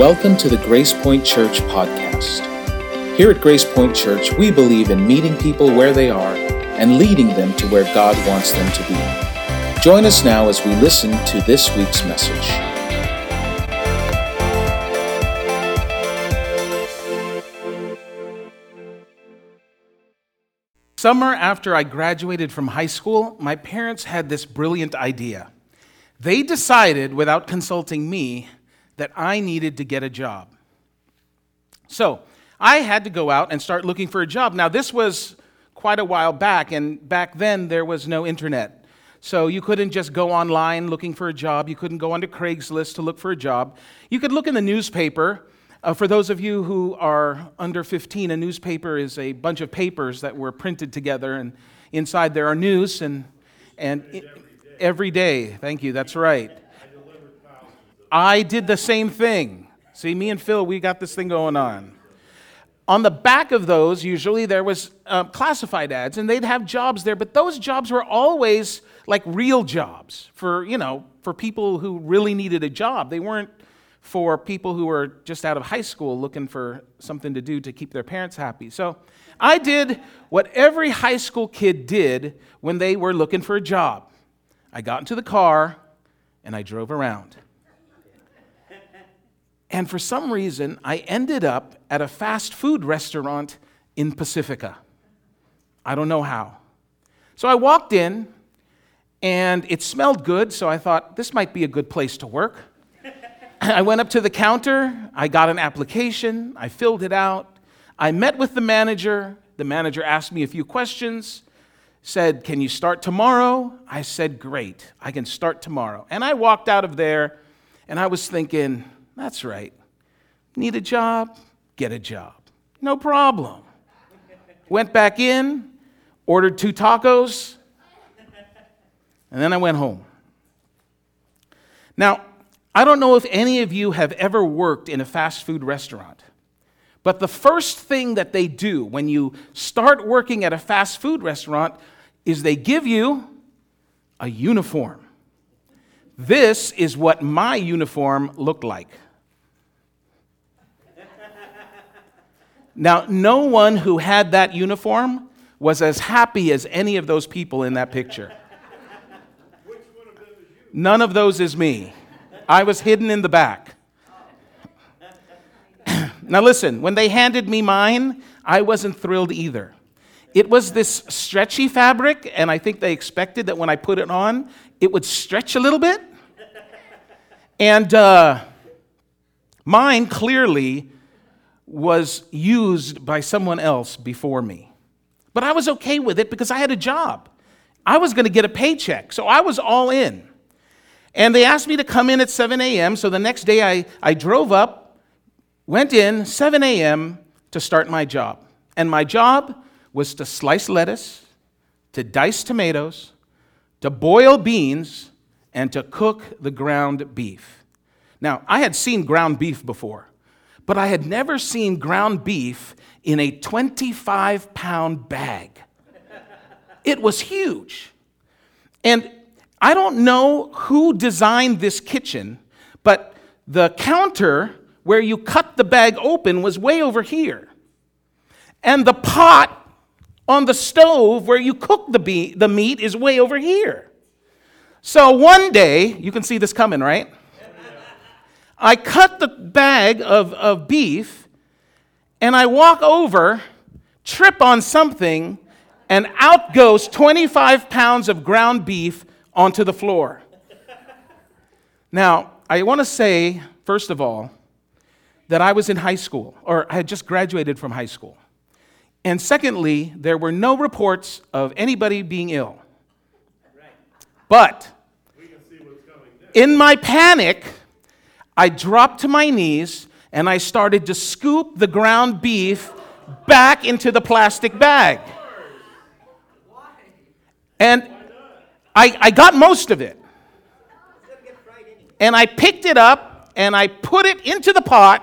Welcome to the Grace Point Church podcast. Here at Grace Point Church, we believe in meeting people where they are and leading them to where God wants them to be. Join us now as we listen to this week's message. Summer after I graduated from high school, my parents had this brilliant idea. They decided, without consulting me, that I needed to get a job. So I had to go out and start looking for a job. Now, this was quite a while back, and back then there was no internet. So you couldn't just go online looking for a job. You couldn't go onto Craigslist to look for a job. You could look in the newspaper. Uh, for those of you who are under 15, a newspaper is a bunch of papers that were printed together, and inside there are news and, and every, day. every day. Thank you, that's right. I did the same thing. See, me and Phil, we got this thing going on. On the back of those, usually there was uh, classified ads, and they'd have jobs there, but those jobs were always like real jobs for, you know, for people who really needed a job. They weren't for people who were just out of high school looking for something to do to keep their parents happy. So I did what every high school kid did when they were looking for a job. I got into the car and I drove around. And for some reason, I ended up at a fast food restaurant in Pacifica. I don't know how. So I walked in, and it smelled good, so I thought this might be a good place to work. I went up to the counter, I got an application, I filled it out. I met with the manager. The manager asked me a few questions, said, Can you start tomorrow? I said, Great, I can start tomorrow. And I walked out of there, and I was thinking, that's right. Need a job? Get a job. No problem. Went back in, ordered two tacos, and then I went home. Now, I don't know if any of you have ever worked in a fast food restaurant, but the first thing that they do when you start working at a fast food restaurant is they give you a uniform. This is what my uniform looked like. Now, no one who had that uniform was as happy as any of those people in that picture. None of those is me. I was hidden in the back. now, listen, when they handed me mine, I wasn't thrilled either. It was this stretchy fabric, and I think they expected that when I put it on, it would stretch a little bit. And uh, mine clearly was used by someone else before me. But I was okay with it because I had a job. I was going to get a paycheck, so I was all in. And they asked me to come in at 7 a.m., so the next day I, I drove up, went in 7 a.m. to start my job. And my job was to slice lettuce, to dice tomatoes, to boil beans, and to cook the ground beef. Now, I had seen ground beef before but I had never seen ground beef in a 25 pound bag. It was huge. And I don't know who designed this kitchen, but the counter where you cut the bag open was way over here. And the pot on the stove where you cook the, be- the meat is way over here. So one day, you can see this coming, right? I cut the bag of, of beef and I walk over, trip on something, and out goes 25 pounds of ground beef onto the floor. Now, I want to say, first of all, that I was in high school, or I had just graduated from high school. And secondly, there were no reports of anybody being ill. But in my panic, I dropped to my knees and I started to scoop the ground beef back into the plastic bag. And I, I got most of it. And I picked it up and I put it into the pot,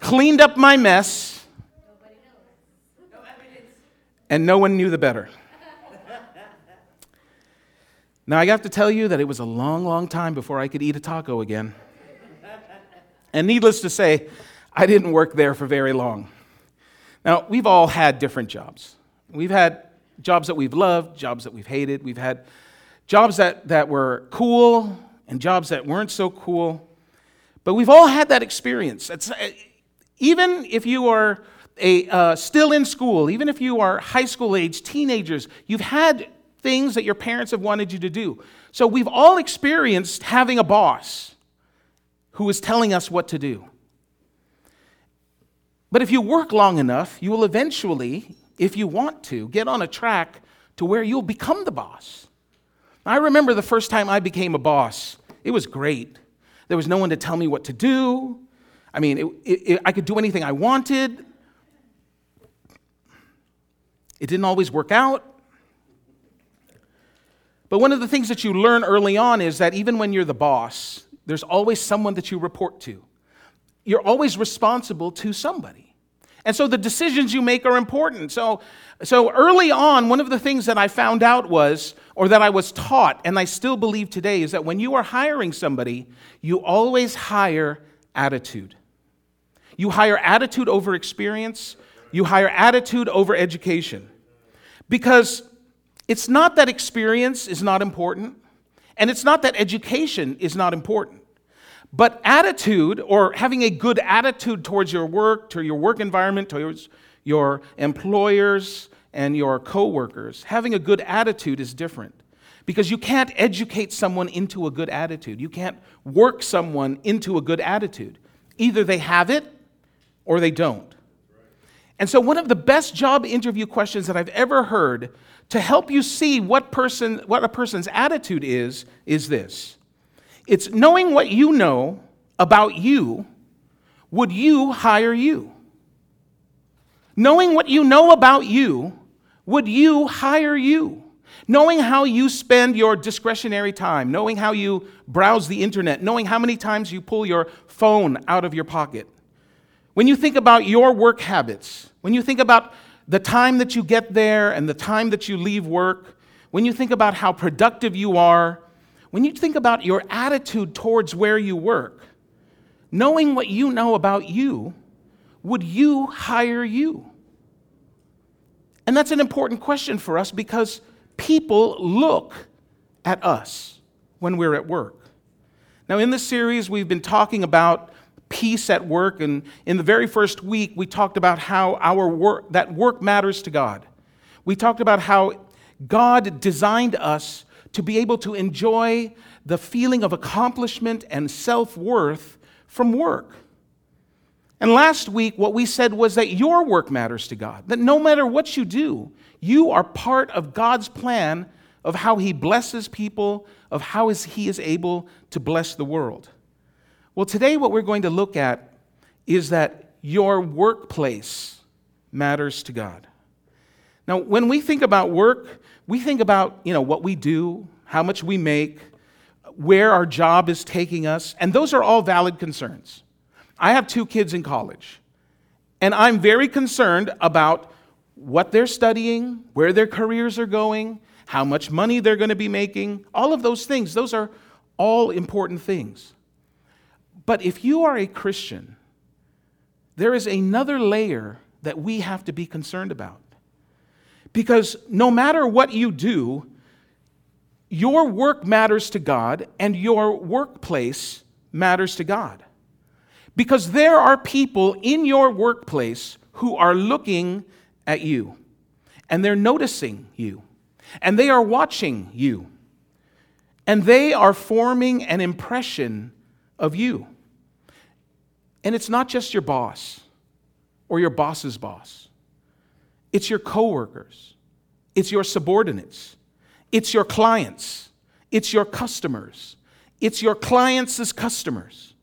cleaned up my mess, and no one knew the better. Now, I have to tell you that it was a long, long time before I could eat a taco again. And needless to say, I didn't work there for very long. Now, we've all had different jobs. We've had jobs that we've loved, jobs that we've hated. We've had jobs that, that were cool and jobs that weren't so cool. But we've all had that experience. It's, uh, even if you are a, uh, still in school, even if you are high school age, teenagers, you've had things that your parents have wanted you to do. So we've all experienced having a boss who is telling us what to do. But if you work long enough, you will eventually, if you want to, get on a track to where you'll become the boss. I remember the first time I became a boss. It was great. There was no one to tell me what to do. I mean, it, it, it, I could do anything I wanted. It didn't always work out. But one of the things that you learn early on is that even when you're the boss, there's always someone that you report to. You're always responsible to somebody. And so the decisions you make are important. So, so early on, one of the things that I found out was, or that I was taught, and I still believe today, is that when you are hiring somebody, you always hire attitude. You hire attitude over experience, you hire attitude over education. Because it's not that experience is not important, and it's not that education is not important. But attitude, or having a good attitude towards your work, to your work environment, towards your employers and your coworkers, having a good attitude is different. Because you can't educate someone into a good attitude. You can't work someone into a good attitude. Either they have it or they don't. And so, one of the best job interview questions that I've ever heard to help you see what, person, what a person's attitude is, is this it's knowing what you know about you, would you hire you? Knowing what you know about you, would you hire you? Knowing how you spend your discretionary time, knowing how you browse the internet, knowing how many times you pull your phone out of your pocket. When you think about your work habits, when you think about the time that you get there and the time that you leave work, when you think about how productive you are, when you think about your attitude towards where you work, knowing what you know about you, would you hire you? And that's an important question for us because people look at us when we're at work. Now, in this series, we've been talking about peace at work. And in the very first week, we talked about how our work, that work matters to God. We talked about how God designed us to be able to enjoy the feeling of accomplishment and self worth from work. And last week, what we said was that your work matters to God, that no matter what you do, you are part of God's plan of how He blesses people, of how He is able to bless the world. Well, today, what we're going to look at is that your workplace matters to God. Now, when we think about work, we think about you know, what we do, how much we make, where our job is taking us, and those are all valid concerns. I have two kids in college, and I'm very concerned about what they're studying, where their careers are going, how much money they're going to be making, all of those things. Those are all important things. But if you are a Christian, there is another layer that we have to be concerned about. Because no matter what you do, your work matters to God and your workplace matters to God. Because there are people in your workplace who are looking at you and they're noticing you and they are watching you and they are forming an impression of you. And it's not just your boss or your boss's boss, it's your coworkers, it's your subordinates, it's your clients, it's your customers, it's your clients' customers.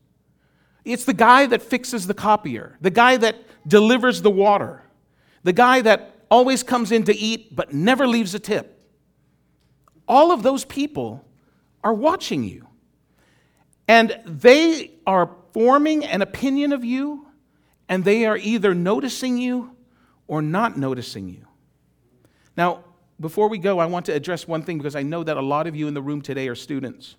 It's the guy that fixes the copier, the guy that delivers the water, the guy that always comes in to eat but never leaves a tip. All of those people are watching you. And they are forming an opinion of you, and they are either noticing you or not noticing you. Now, before we go, I want to address one thing because I know that a lot of you in the room today are students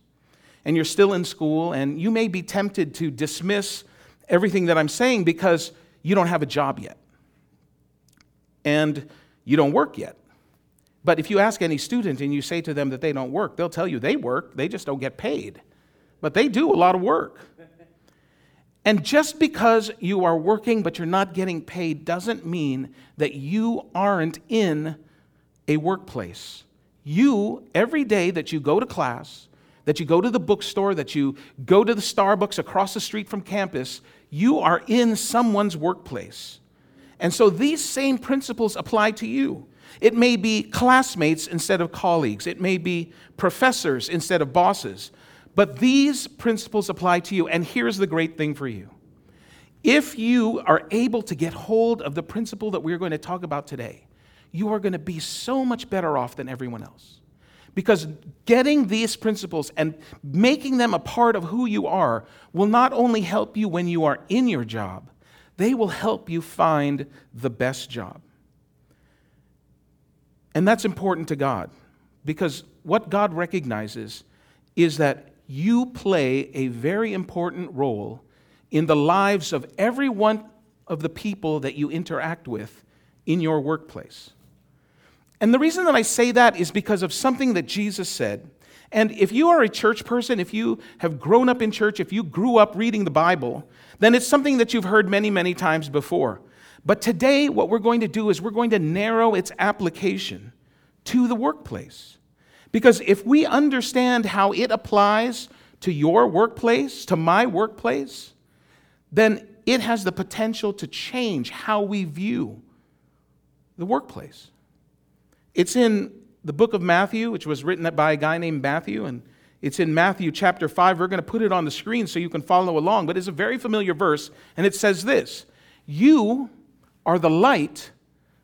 and you're still in school, and you may be tempted to dismiss everything that I'm saying because you don't have a job yet and you don't work yet. But if you ask any student and you say to them that they don't work, they'll tell you they work, they just don't get paid. But they do a lot of work. And just because you are working but you're not getting paid doesn't mean that you aren't in a workplace. You, every day that you go to class, that you go to the bookstore, that you go to the Starbucks across the street from campus, you are in someone's workplace. And so these same principles apply to you. It may be classmates instead of colleagues, it may be professors instead of bosses. But these principles apply to you. And here's the great thing for you if you are able to get hold of the principle that we're going to talk about today, you are going to be so much better off than everyone else. Because getting these principles and making them a part of who you are will not only help you when you are in your job, they will help you find the best job. And that's important to God because what God recognizes is that you play a very important role in the lives of every one of the people that you interact with in your workplace. And the reason that I say that is because of something that Jesus said. And if you are a church person, if you have grown up in church, if you grew up reading the Bible, then it's something that you've heard many, many times before. But today, what we're going to do is we're going to narrow its application to the workplace. Because if we understand how it applies to your workplace, to my workplace, then it has the potential to change how we view the workplace. It's in the book of Matthew, which was written by a guy named Matthew, and it's in Matthew chapter 5. We're going to put it on the screen so you can follow along, but it's a very familiar verse, and it says this You are the light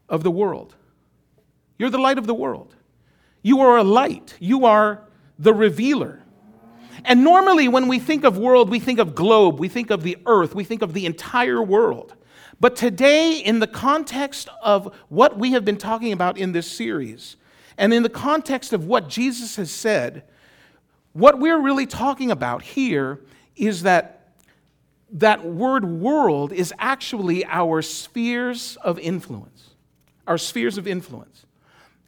of the world. You're the light of the world. You are a light. You are the revealer. And normally, when we think of world, we think of globe, we think of the earth, we think of the entire world. But today, in the context of what we have been talking about in this series, and in the context of what Jesus has said, what we're really talking about here is that that word world is actually our spheres of influence. Our spheres of influence.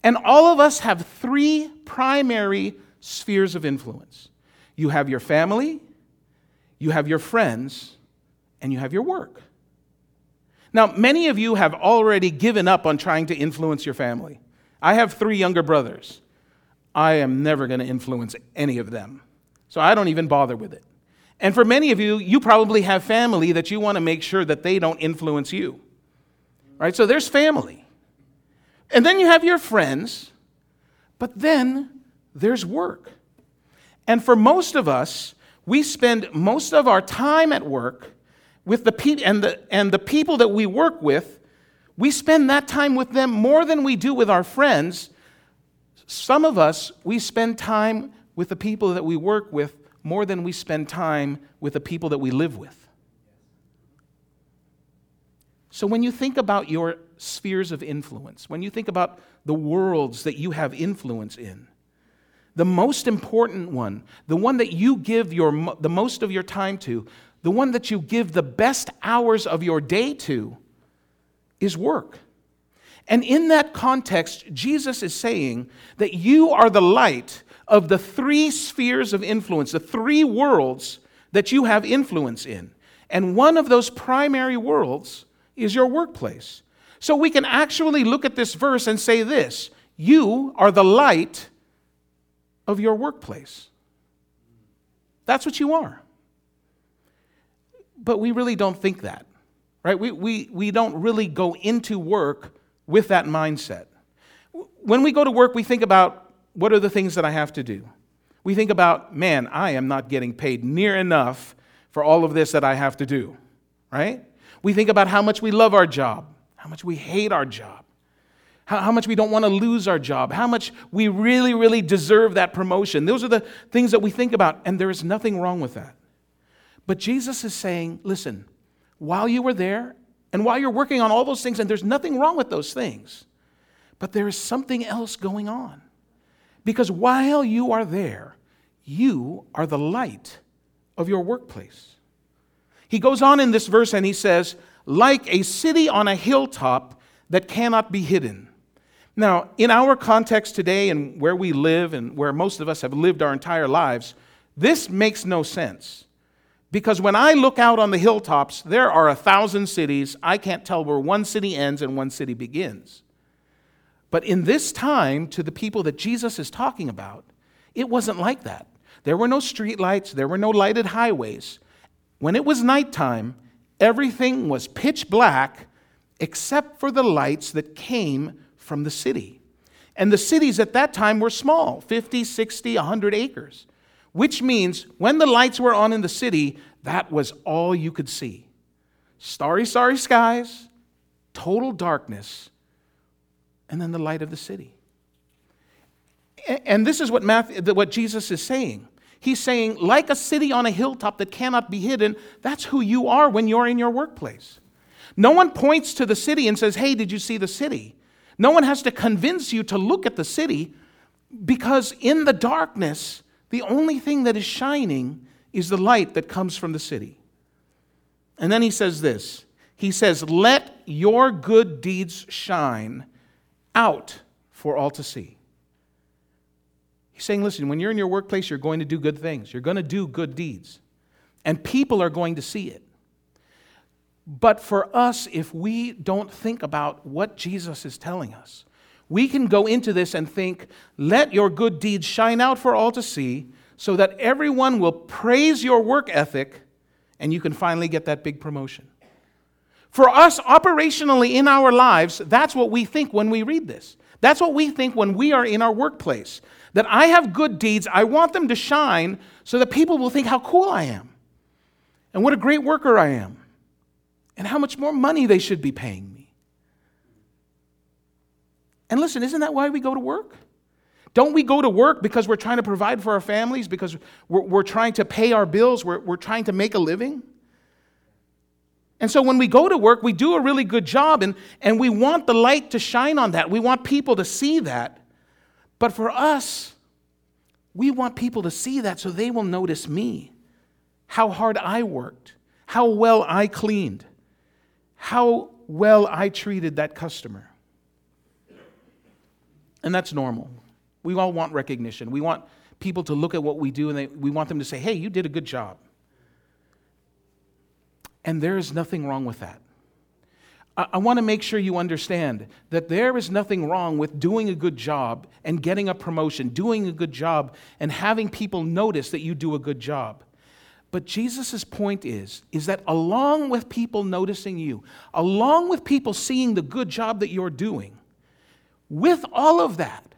And all of us have three primary spheres of influence you have your family, you have your friends, and you have your work. Now, many of you have already given up on trying to influence your family. I have three younger brothers. I am never going to influence any of them. So I don't even bother with it. And for many of you, you probably have family that you want to make sure that they don't influence you. Right? So there's family. And then you have your friends, but then there's work. And for most of us, we spend most of our time at work with the people and the, and the people that we work with, we spend that time with them more than we do with our friends. Some of us, we spend time with the people that we work with more than we spend time with the people that we live with. So, when you think about your spheres of influence, when you think about the worlds that you have influence in, the most important one, the one that you give your, the most of your time to, the one that you give the best hours of your day to is work. And in that context, Jesus is saying that you are the light of the three spheres of influence, the three worlds that you have influence in. And one of those primary worlds is your workplace. So we can actually look at this verse and say this You are the light of your workplace. That's what you are. But we really don't think that, right? We, we, we don't really go into work with that mindset. When we go to work, we think about what are the things that I have to do? We think about, man, I am not getting paid near enough for all of this that I have to do, right? We think about how much we love our job, how much we hate our job, how, how much we don't want to lose our job, how much we really, really deserve that promotion. Those are the things that we think about, and there is nothing wrong with that. But Jesus is saying, listen, while you were there and while you're working on all those things, and there's nothing wrong with those things, But there is something else going on. Because while you are there, you are the light of your workplace. He goes on in this verse and he says, like a city on a hilltop that cannot be hidden. Now, in our context today and where we live and where most of us have lived our entire lives, this makes no sense. Because when I look out on the hilltops, there are a thousand cities. I can't tell where one city ends and one city begins. But in this time, to the people that Jesus is talking about, it wasn't like that. There were no streetlights, there were no lighted highways. When it was nighttime, everything was pitch black except for the lights that came from the city. And the cities at that time were small 50, 60, 100 acres, which means when the lights were on in the city, that was all you could see. Starry, starry skies, total darkness, and then the light of the city. And this is what, Matthew, what Jesus is saying. He's saying, like a city on a hilltop that cannot be hidden, that's who you are when you're in your workplace. No one points to the city and says, Hey, did you see the city? No one has to convince you to look at the city because in the darkness, the only thing that is shining is the light that comes from the city. And then he says this He says, Let your good deeds shine out for all to see. He's saying, Listen, when you're in your workplace, you're going to do good things, you're going to do good deeds, and people are going to see it. But for us, if we don't think about what Jesus is telling us, we can go into this and think, let your good deeds shine out for all to see, so that everyone will praise your work ethic and you can finally get that big promotion. For us, operationally in our lives, that's what we think when we read this. That's what we think when we are in our workplace. That I have good deeds, I want them to shine so that people will think how cool I am and what a great worker I am and how much more money they should be paying me. And listen, isn't that why we go to work? Don't we go to work because we're trying to provide for our families, because we're, we're trying to pay our bills, we're, we're trying to make a living? And so when we go to work, we do a really good job, and, and we want the light to shine on that. We want people to see that. But for us, we want people to see that so they will notice me, how hard I worked, how well I cleaned, how well I treated that customer. And that's normal. We all want recognition. We want people to look at what we do and they, we want them to say, hey, you did a good job. And there is nothing wrong with that. I, want to make sure you understand that there is nothing wrong with doing a good job and getting a promotion, doing a good job and having people notice that you do a good job. But Jesus' point is, is that along with people noticing you, along with people seeing the good job that you're doing, with all of that,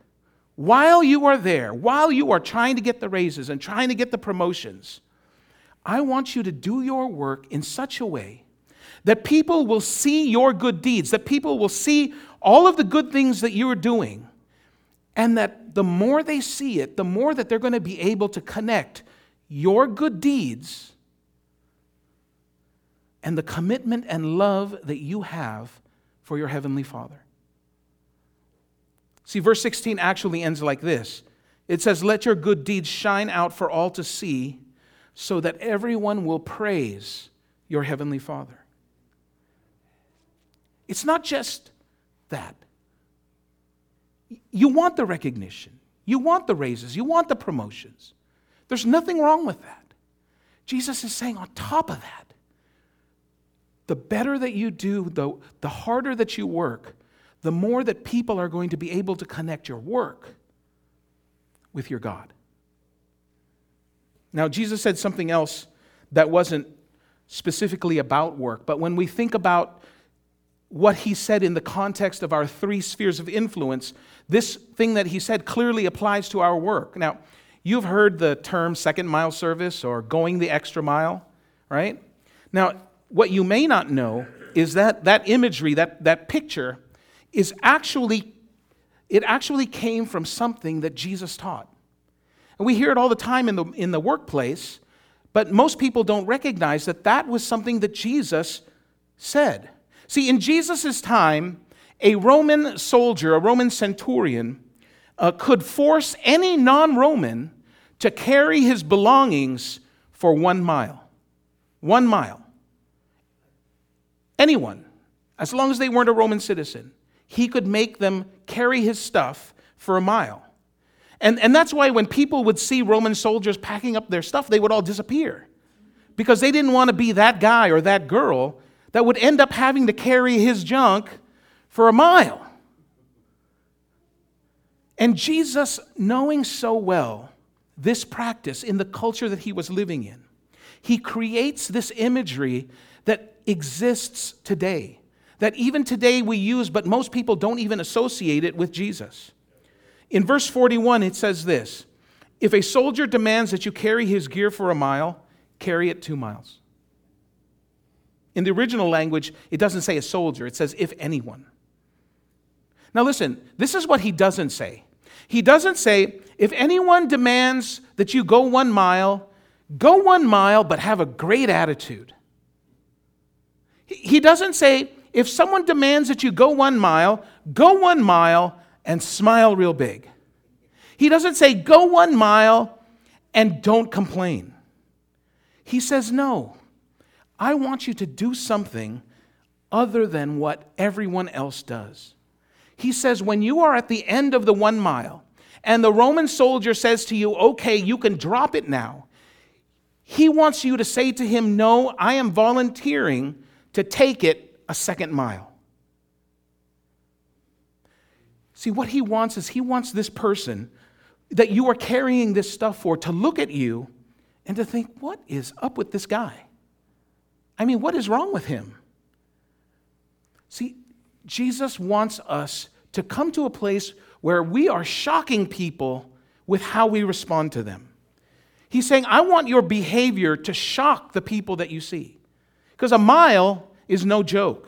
while you are there, while you are trying to get the raises and trying to get the promotions, I want you to do your work in such a way that people will see your good deeds, that people will see all of the good things that you are doing, and that the more they see it, the more that they're going to be able to connect your good deeds and the commitment and love that you have for your Heavenly Father. See, verse 16 actually ends like this it says, Let your good deeds shine out for all to see, so that everyone will praise your Heavenly Father. It's not just that. You want the recognition, you want the raises, you want the promotions. There's nothing wrong with that. Jesus is saying, on top of that, the better that you do, the, the harder that you work, the more that people are going to be able to connect your work with your God. Now, Jesus said something else that wasn't specifically about work, but when we think about what he said in the context of our three spheres of influence, this thing that he said clearly applies to our work. Now, You've heard the term second mile service or going the extra mile, right? Now, what you may not know is that that imagery, that, that picture, is actually, it actually came from something that Jesus taught. And we hear it all the time in the, in the workplace, but most people don't recognize that that was something that Jesus said. See, in Jesus' time, a Roman soldier, a Roman centurion, uh, could force any non Roman to carry his belongings for one mile. One mile. Anyone, as long as they weren't a Roman citizen, he could make them carry his stuff for a mile. And, and that's why when people would see Roman soldiers packing up their stuff, they would all disappear. Because they didn't want to be that guy or that girl that would end up having to carry his junk for a mile. And Jesus, knowing so well this practice in the culture that he was living in, he creates this imagery that exists today, that even today we use, but most people don't even associate it with Jesus. In verse 41, it says this If a soldier demands that you carry his gear for a mile, carry it two miles. In the original language, it doesn't say a soldier, it says if anyone. Now, listen, this is what he doesn't say. He doesn't say, if anyone demands that you go one mile, go one mile, but have a great attitude. He doesn't say, if someone demands that you go one mile, go one mile and smile real big. He doesn't say, go one mile and don't complain. He says, no, I want you to do something other than what everyone else does. He says, when you are at the end of the one mile and the Roman soldier says to you, okay, you can drop it now, he wants you to say to him, no, I am volunteering to take it a second mile. See, what he wants is he wants this person that you are carrying this stuff for to look at you and to think, what is up with this guy? I mean, what is wrong with him? See, Jesus wants us to come to a place where we are shocking people with how we respond to them. He's saying, I want your behavior to shock the people that you see. Because a mile is no joke.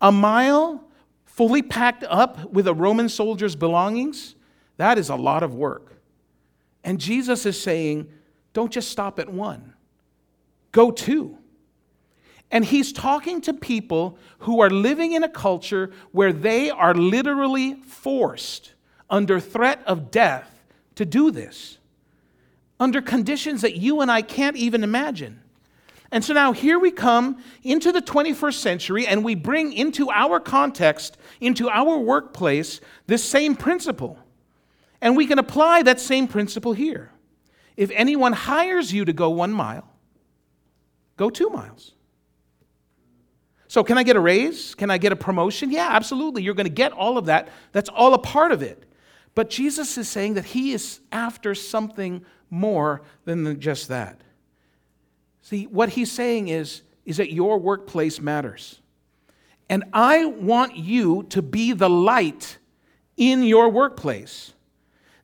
A mile fully packed up with a Roman soldier's belongings, that is a lot of work. And Jesus is saying, don't just stop at one, go two. And he's talking to people who are living in a culture where they are literally forced under threat of death to do this, under conditions that you and I can't even imagine. And so now here we come into the 21st century and we bring into our context, into our workplace, this same principle. And we can apply that same principle here. If anyone hires you to go one mile, go two miles. So, can I get a raise? Can I get a promotion? Yeah, absolutely. You're going to get all of that. That's all a part of it. But Jesus is saying that he is after something more than just that. See, what he's saying is, is that your workplace matters. And I want you to be the light in your workplace.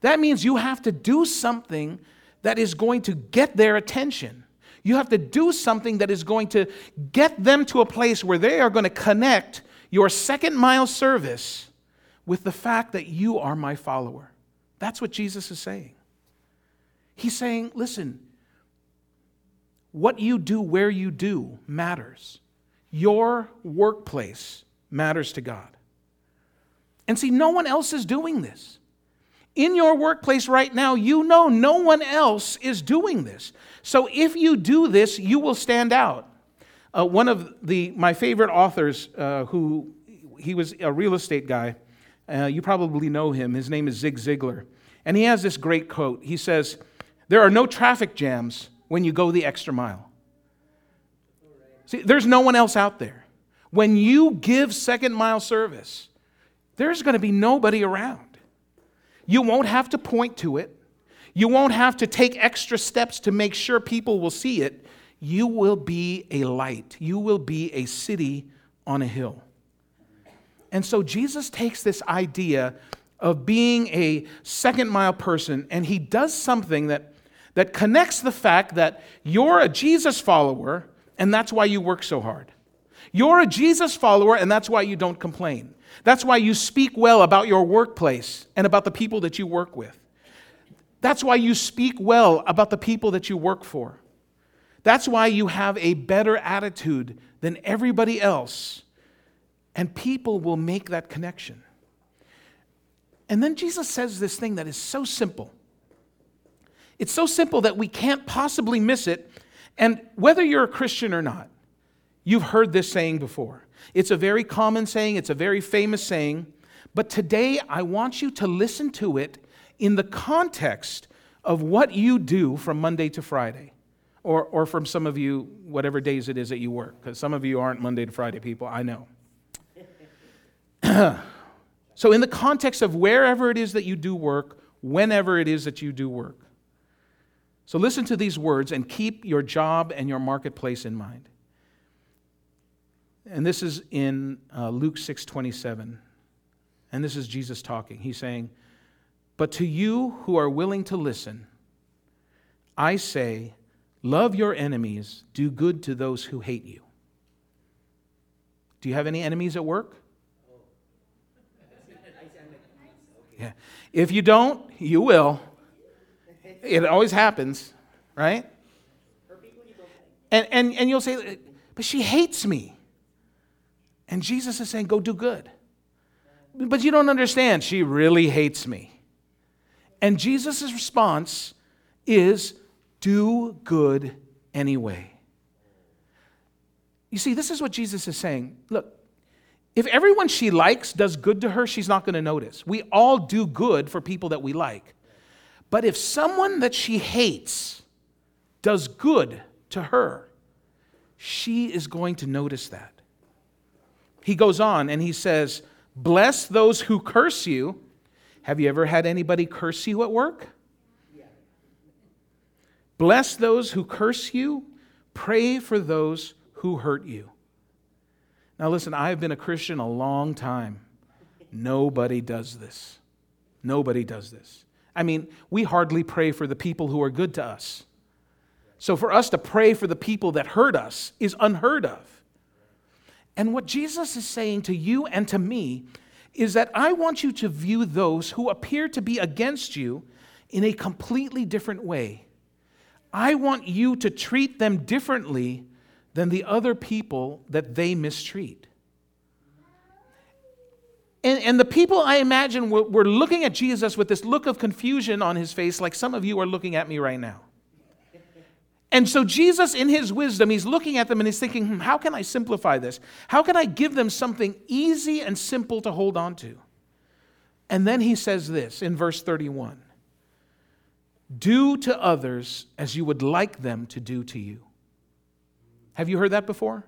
That means you have to do something that is going to get their attention. You have to do something that is going to get them to a place where they are going to connect your second mile service with the fact that you are my follower. That's what Jesus is saying. He's saying, listen, what you do where you do matters. Your workplace matters to God. And see, no one else is doing this. In your workplace right now, you know no one else is doing this. So if you do this, you will stand out. Uh, one of the, my favorite authors, uh, who he was a real estate guy, uh, you probably know him. His name is Zig Ziglar. And he has this great quote. He says, There are no traffic jams when you go the extra mile. See, there's no one else out there. When you give second mile service, there's going to be nobody around. You won't have to point to it. You won't have to take extra steps to make sure people will see it. You will be a light. You will be a city on a hill. And so Jesus takes this idea of being a second mile person and he does something that that connects the fact that you're a Jesus follower and that's why you work so hard. You're a Jesus follower and that's why you don't complain. That's why you speak well about your workplace and about the people that you work with. That's why you speak well about the people that you work for. That's why you have a better attitude than everybody else and people will make that connection. And then Jesus says this thing that is so simple. It's so simple that we can't possibly miss it. And whether you're a Christian or not, you've heard this saying before. It's a very common saying, it's a very famous saying. But today, I want you to listen to it in the context of what you do from Monday to Friday, or, or from some of you, whatever days it is that you work, because some of you aren't Monday to Friday people, I know. so, in the context of wherever it is that you do work, whenever it is that you do work. So, listen to these words and keep your job and your marketplace in mind. And this is in uh, Luke 6 27. And this is Jesus talking. He's saying, But to you who are willing to listen, I say, love your enemies, do good to those who hate you. Do you have any enemies at work? Yeah. If you don't, you will. It always happens, right? And, and, and you'll say, but she hates me. And Jesus is saying, go do good. But you don't understand. She really hates me. And Jesus' response is do good anyway. You see, this is what Jesus is saying. Look, if everyone she likes does good to her, she's not going to notice. We all do good for people that we like. But if someone that she hates does good to her, she is going to notice that. He goes on and he says, Bless those who curse you. Have you ever had anybody curse you at work? Bless those who curse you. Pray for those who hurt you. Now, listen, I've been a Christian a long time. Nobody does this. Nobody does this. I mean, we hardly pray for the people who are good to us. So, for us to pray for the people that hurt us is unheard of. And what Jesus is saying to you and to me is that I want you to view those who appear to be against you in a completely different way. I want you to treat them differently than the other people that they mistreat. And, and the people, I imagine, were, were looking at Jesus with this look of confusion on his face, like some of you are looking at me right now. And so, Jesus, in his wisdom, he's looking at them and he's thinking, hmm, how can I simplify this? How can I give them something easy and simple to hold on to? And then he says this in verse 31 Do to others as you would like them to do to you. Have you heard that before?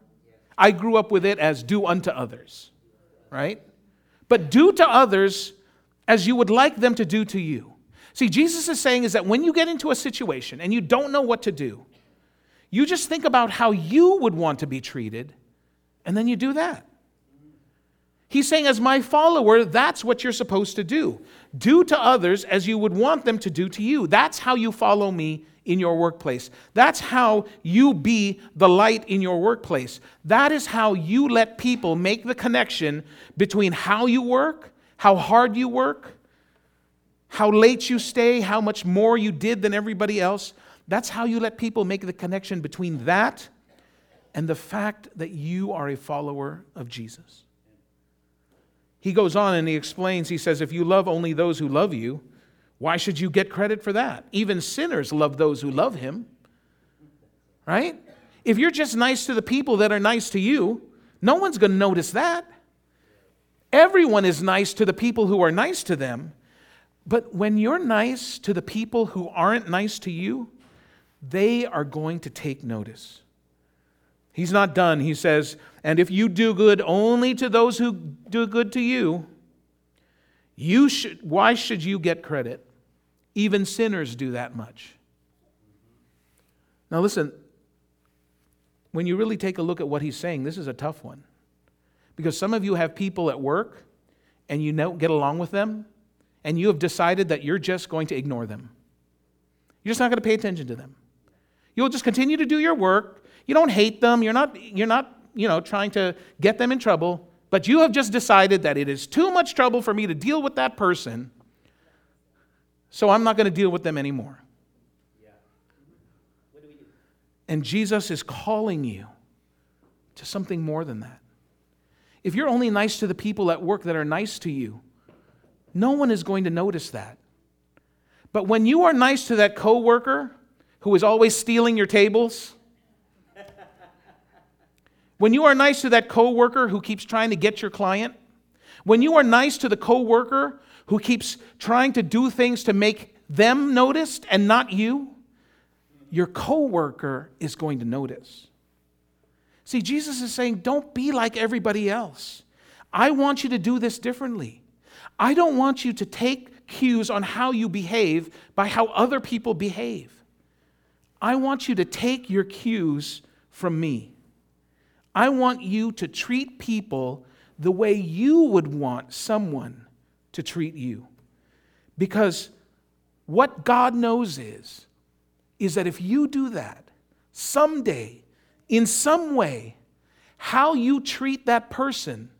I grew up with it as do unto others, right? But do to others as you would like them to do to you. See, Jesus is saying is that when you get into a situation and you don't know what to do, you just think about how you would want to be treated, and then you do that. He's saying, as my follower, that's what you're supposed to do. Do to others as you would want them to do to you. That's how you follow me in your workplace. That's how you be the light in your workplace. That is how you let people make the connection between how you work, how hard you work, how late you stay, how much more you did than everybody else. That's how you let people make the connection between that and the fact that you are a follower of Jesus. He goes on and he explains, he says, If you love only those who love you, why should you get credit for that? Even sinners love those who love him. Right? If you're just nice to the people that are nice to you, no one's going to notice that. Everyone is nice to the people who are nice to them. But when you're nice to the people who aren't nice to you, they are going to take notice. He's not done. He says, And if you do good only to those who do good to you, you should, why should you get credit? Even sinners do that much. Now, listen, when you really take a look at what he's saying, this is a tough one. Because some of you have people at work and you don't get along with them, and you have decided that you're just going to ignore them. You're just not going to pay attention to them. You'll just continue to do your work. You don't hate them. You're not, you're not you know, trying to get them in trouble. But you have just decided that it is too much trouble for me to deal with that person. So I'm not going to deal with them anymore. Yeah. Do do? And Jesus is calling you to something more than that. if you're only nice to the people at work that are nice to you, no one is going to notice that. But when you are nice to that coworker who is always stealing your tables, when you are nice to that coworker who keeps trying to get your client, when you are nice to the coworker who keeps trying to do things to make them noticed and not you, your coworker is going to notice. See, Jesus is saying, don't be like everybody else. I want you to do this differently. I don't want you to take cues on how you behave by how other people behave. I want you to take your cues from me. I want you to treat people the way you would want someone to treat you. Because what God knows is, is that if you do that, someday in some way, how you treat that person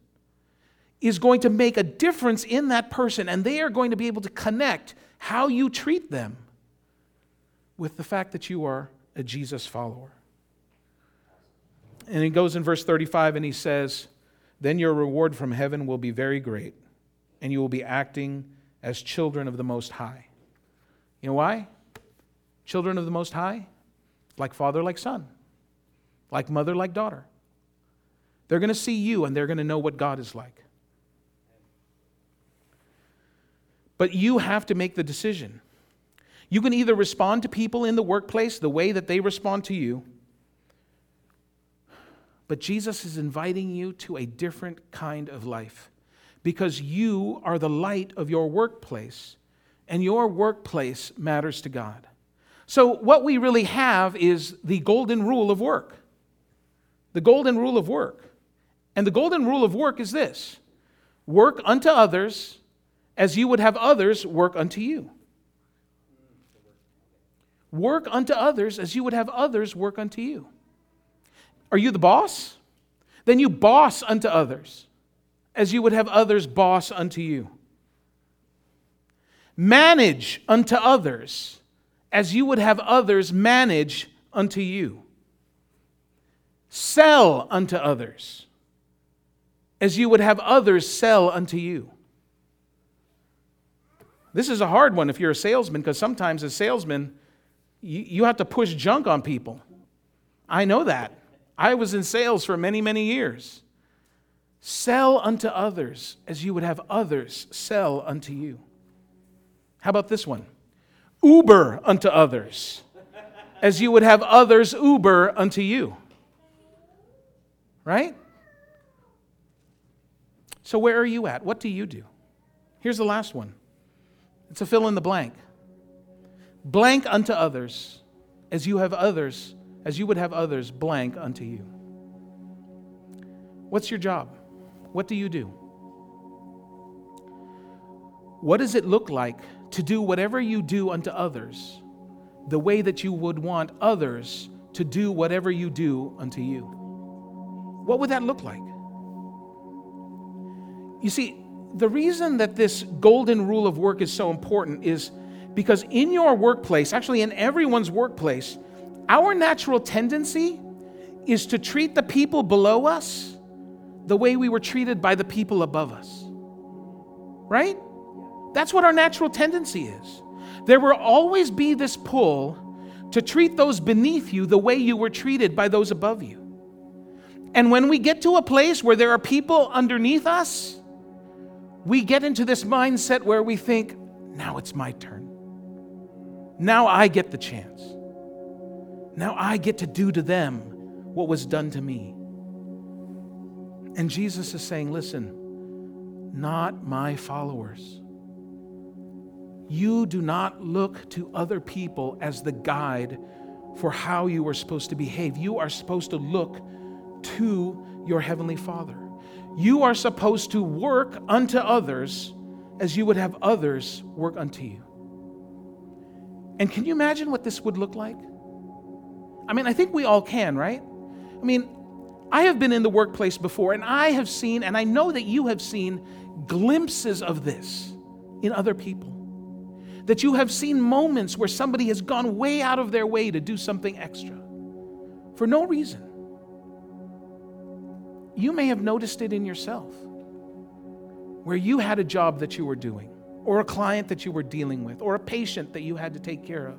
is going to make a difference in that person, and they are going to be able to connect how you treat them with the fact that you are a Jesus follower. And he goes in verse 35 and he says, Then your reward from heaven will be very great, and you will be acting as children of the Most High. You know why? Children of the Most High? Like father, like son like mother, like daughter. They're going to see you and they're going to know what God is like. But you have to make the decision. You can either respond to people in the workplace the way that they respond to you, but Jesus is inviting you to a different kind of life because you are the light of your workplace, and your workplace matters to God. So, what we really have is the golden rule of work the golden rule of work. And the golden rule of work is this work unto others as you would have others work unto you. Work unto others as you would have others work unto you. Are you the boss? Then you boss unto others as you would have others boss unto you. Manage unto others as you would have others manage unto you. Sell unto others as you would have others sell unto you. This is a hard one if you're a salesman because sometimes as salesman, you, you have to push junk on people. I know that. I was in sales for many, many years. Sell unto others as you would have others sell unto you. How about this one? Uber unto others as you would have others Uber unto you right? So, where are you at? What do you do? Here's the last one it's a fill in the blank. Blank unto others, as you have others, as you would have others blank unto you. What's your job? What do you do? What does it look like to do whatever you do unto others the way that you would want others to do whatever you do unto you? What would that look like? You see, the reason that this golden rule of work is so important is because in your workplace, actually in everyone's workplace, our natural tendency is to treat the people below us the way we were treated by the people above us. Right? That's what our natural tendency is. There will always be this pull to treat those beneath you the way you were treated by those above you. And when we get to a place where there are people underneath us, we get into this mindset where we think, now it's my turn. Now I get the chance. Now I get to do to them what was done to me. And Jesus is saying, listen, not my followers. You do not look to other people as the guide for how you are supposed to behave. You are supposed to look to your Heavenly Father. You are supposed to work unto others as you would have others work unto you. And can you imagine what this would look like? I mean, I think we all can, right? I mean, I have been in the workplace before and I have seen, and I know that you have seen glimpses of this in other people. That you have seen moments where somebody has gone way out of their way to do something extra for no reason. you may have noticed it in yourself, where you had a job that you were doing, or a client that you were dealing with, or a patient that you had to take care of,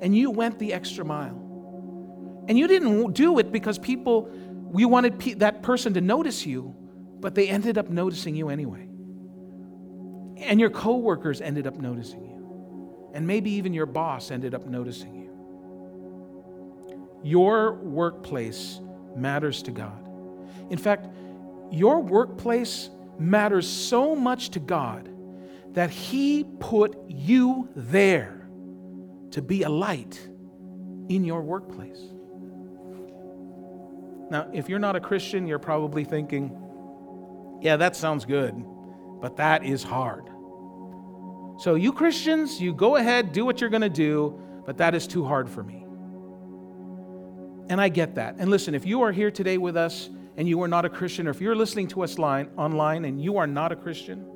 and you went the extra mile. And you didn't do it because people, you wanted pe- that person to notice you, but they ended up noticing you anyway. And your coworkers ended up noticing you. And maybe even your boss ended up noticing you. Your workplace matters to God. In fact, your workplace matters so much to God that He put you there to be a light in your workplace. Now, if you're not a Christian, you're probably thinking, yeah, that sounds good, but that is hard. So, you Christians, you go ahead, do what you're going to do, but that is too hard for me. And I get that. And listen, if you are here today with us and you are not a Christian, or if you're listening to us line, online and you are not a Christian,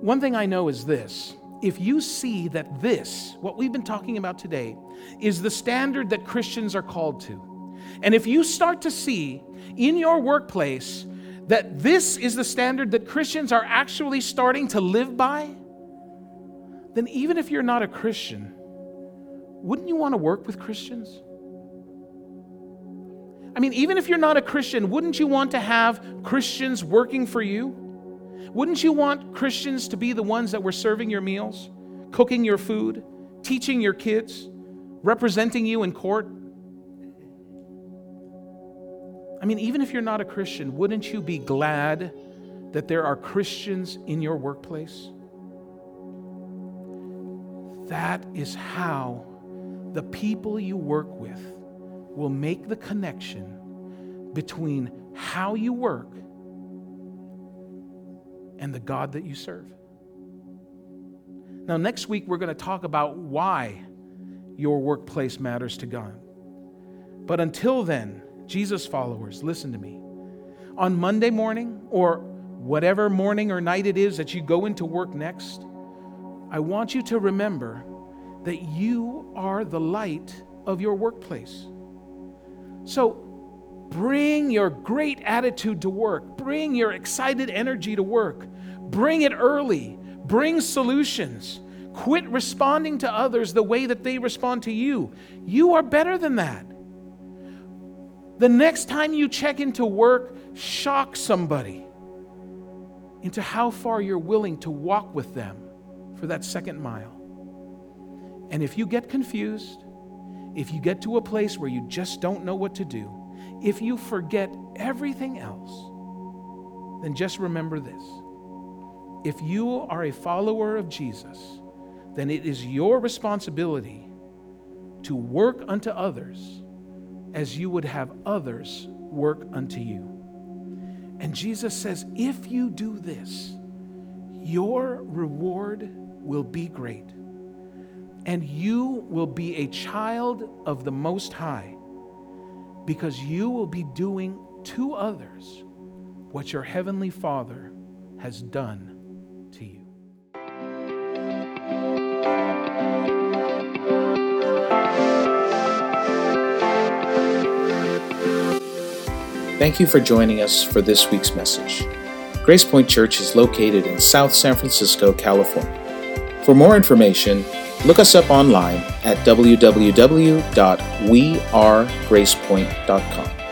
one thing I know is this. If you see that this, what we've been talking about today, is the standard that Christians are called to, and if you start to see in your workplace that this is the standard that Christians are actually starting to live by, then even if you're not a Christian, wouldn't you want to work with Christians? I mean, even if you're not a Christian, wouldn't you want to have Christians working for you? Wouldn't you want Christians to be the ones that were serving your meals, cooking your food, teaching your kids, representing you in court? I mean, even if you're not a Christian, wouldn't you be glad that there are Christians in your workplace? That is how the people you work with will make the connection between how you work and the God that you serve. Now, next week, we're going to talk about why your workplace matters to God. But until then, Jesus followers, listen to me. On Monday morning, or whatever morning or night it is that you go into work next, I want you to remember that you are the light of your workplace. So bring your great attitude to work, bring your excited energy to work, bring it early, bring solutions. Quit responding to others the way that they respond to you. You are better than that. The next time you check into work, shock somebody into how far you're willing to walk with them for that second mile. And if you get confused, if you get to a place where you just don't know what to do, if you forget everything else, then just remember this. If you are a follower of Jesus, then it is your responsibility to work unto others as you would have others work unto you. And Jesus says, if you do this, your reward will be great and you will be a child of the Most High because you will be doing to others what your Heavenly Father has done to you. Thank you for joining us for this week's message. Grace Point Church is located in South San Francisco, California. For more information, Look us up online at www.wearegracepoint.com.